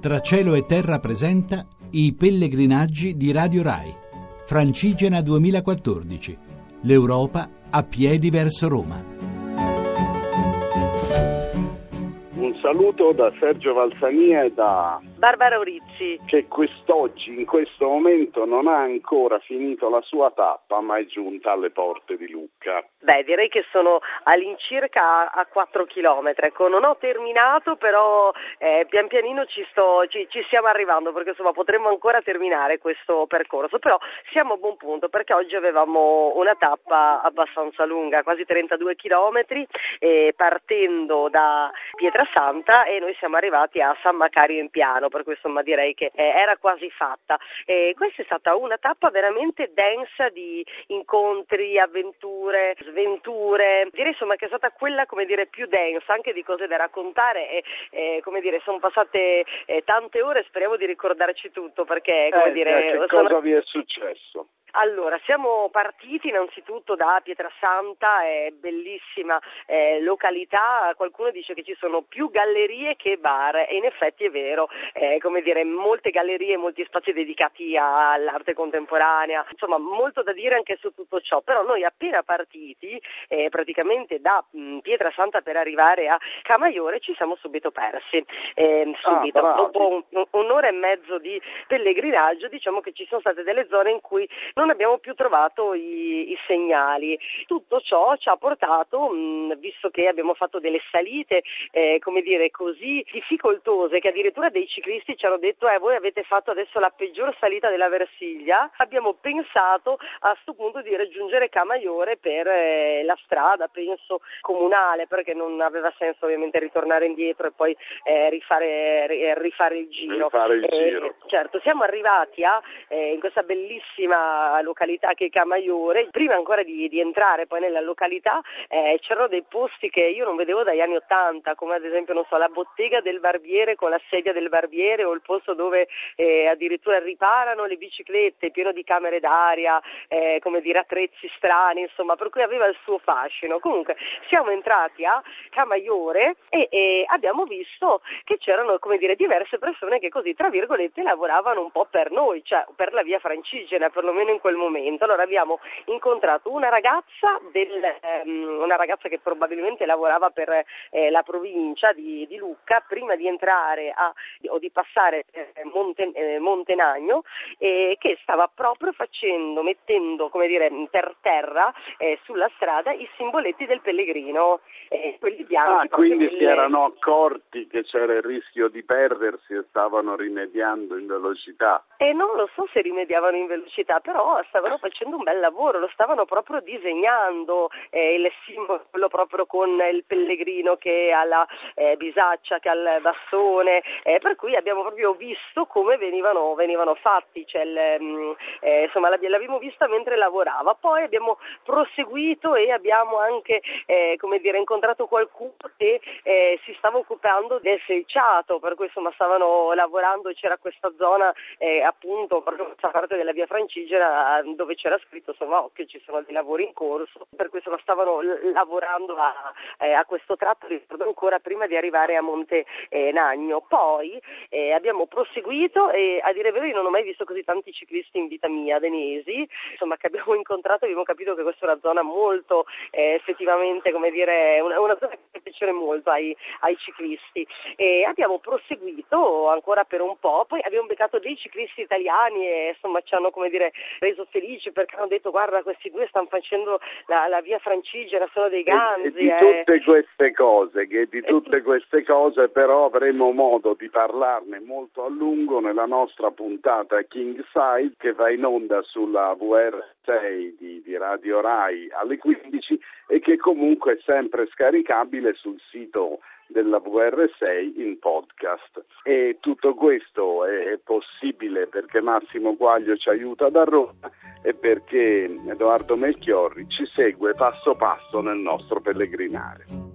Tra cielo e terra presenta i pellegrinaggi di Radio Rai. Francigena 2014. L'Europa a piedi verso Roma. Un saluto da Sergio Valsania e da Barbara Urizzi. che quest'oggi, in questo momento, non ha ancora finito la sua tappa, ma è giunta alle porte di Lucca. Beh, direi che sono all'incirca a 4 km. Ecco, non ho terminato, però eh, pian pianino ci, sto, ci, ci, stiamo arrivando, perché insomma potremmo ancora terminare questo percorso. Però siamo a buon punto, perché oggi avevamo una tappa abbastanza lunga, quasi 32 km, eh, partendo da Pietrasanta e noi siamo arrivati a San Macario in Piano per cui insomma direi che eh, era quasi fatta. E questa è stata una tappa veramente densa di incontri, avventure, sventure, direi insomma che è stata quella come dire più densa anche di cose da raccontare e eh, come dire sono passate eh, tante ore, speriamo di ricordarci tutto perché come Eh, dire... che sono- cosa vi è successo? Allora, siamo partiti innanzitutto da Pietrasanta, è bellissima eh, località, qualcuno dice che ci sono più gallerie che bar e in effetti è vero, eh, come dire, molte gallerie, molti spazi dedicati all'arte contemporanea, insomma molto da dire anche su tutto ciò, però noi appena partiti, eh, praticamente da mh, Pietrasanta per arrivare a Camaiore ci siamo subito persi, Eh, subito, bravi. dopo un- un'ora e mezzo di pellegrinaggio diciamo che ci sono state delle zone in cui non abbiamo più trovato i, i segnali. Tutto ciò ci ha portato, mh, visto che abbiamo fatto delle salite, eh, come dire, così difficoltose che addirittura dei ciclisti ci hanno detto eh, voi avete fatto adesso la peggior salita della Versiglia, abbiamo pensato a questo punto di raggiungere Camaiore per eh, la strada, penso, comunale, perché non aveva senso ovviamente ritornare indietro e poi eh, rifare, ri- rifare il giro. Rifare il Eh, giro. Certo, siamo arrivati a, eh, in questa bellissima località che è Camaiore. Prima ancora di, di entrare poi nella località eh, c'erano dei posti che io non vedevo dagli anni Ottanta, come ad esempio so, la bottega del barbiere con la sedia del barbiere o il posto dove eh, addirittura riparano le biciclette, pieno di camere d'aria, eh, come dire attrezzi strani, insomma, per cui aveva il suo fascino. Comunque siamo entrati a Camaiore e, e abbiamo visto che c'erano come dire diverse persone che così tra virgolette lavoravano un po' per noi, cioè per la via francigena, perlomeno in quel momento. Allora abbiamo incontrato una ragazza, del, ehm, una ragazza che probabilmente lavorava per eh, la provincia di, di Lucca prima di entrare a, o di passare eh, Monte, eh, Montenagno e che stava proprio facendo, mettendo come dire per terra eh, sulla strada i simboletti del pellegrino, eh, quelli bianchi. Ah, quindi si delle- erano accorti che c'era il rischio di perdersi e stavano rimediando in velocità. E non lo so se rimediavano in velocità, però stavano facendo un bel lavoro, lo stavano proprio disegnando eh, il simbolo proprio con il pellegrino che ha la eh, bisaccia, che ha il bastone, eh, per cui abbiamo proprio visto come venivano, venivano fatti, cioè il, mm, eh, insomma l'abbi- l'abbiamo vista mentre lavorava, poi abbiamo proseguito e abbiamo anche eh, dire, incontrato qualcuno che eh, si stava occupando del selciato, per cui insomma stavano lavorando c'era questa zona eh, appunto proprio questa parte della via Francigena eh, dove c'era scritto insomma oh, che ci sono dei lavori in corso, per cui stavano lavorando a, eh, a questo tratto, ricordo ancora prima di arrivare a Monte eh, Nagno. Poi eh, abbiamo proseguito e a dire vero io non ho mai visto così tanti ciclisti in vita mia, danesi, insomma che abbiamo incontrato abbiamo capito che questa è una zona molto eh, effettivamente come dire una, una zona che piace molto ai, ai ciclisti e abbiamo proseguito ancora per un po', poi abbiamo beccato dei ciclisti italiani e insomma ci hanno come dire reso felici perché hanno detto guarda questi due stanno facendo la, la via francigena, sono dei E, ganzi. e di eh. tutte queste cose, che di tutte queste cose però avremo modo di parlarne molto a lungo nella nostra puntata King Side che va in onda sulla VR6 di, di Radio Rai alle 15 e che comunque è sempre scaricabile sul sito della VR6 in podcast. E tutto questo è, possibile perché Massimo Quaglio ci aiuta da Roma e perché Edoardo Melchiorri ci segue passo passo nel nostro pellegrinare.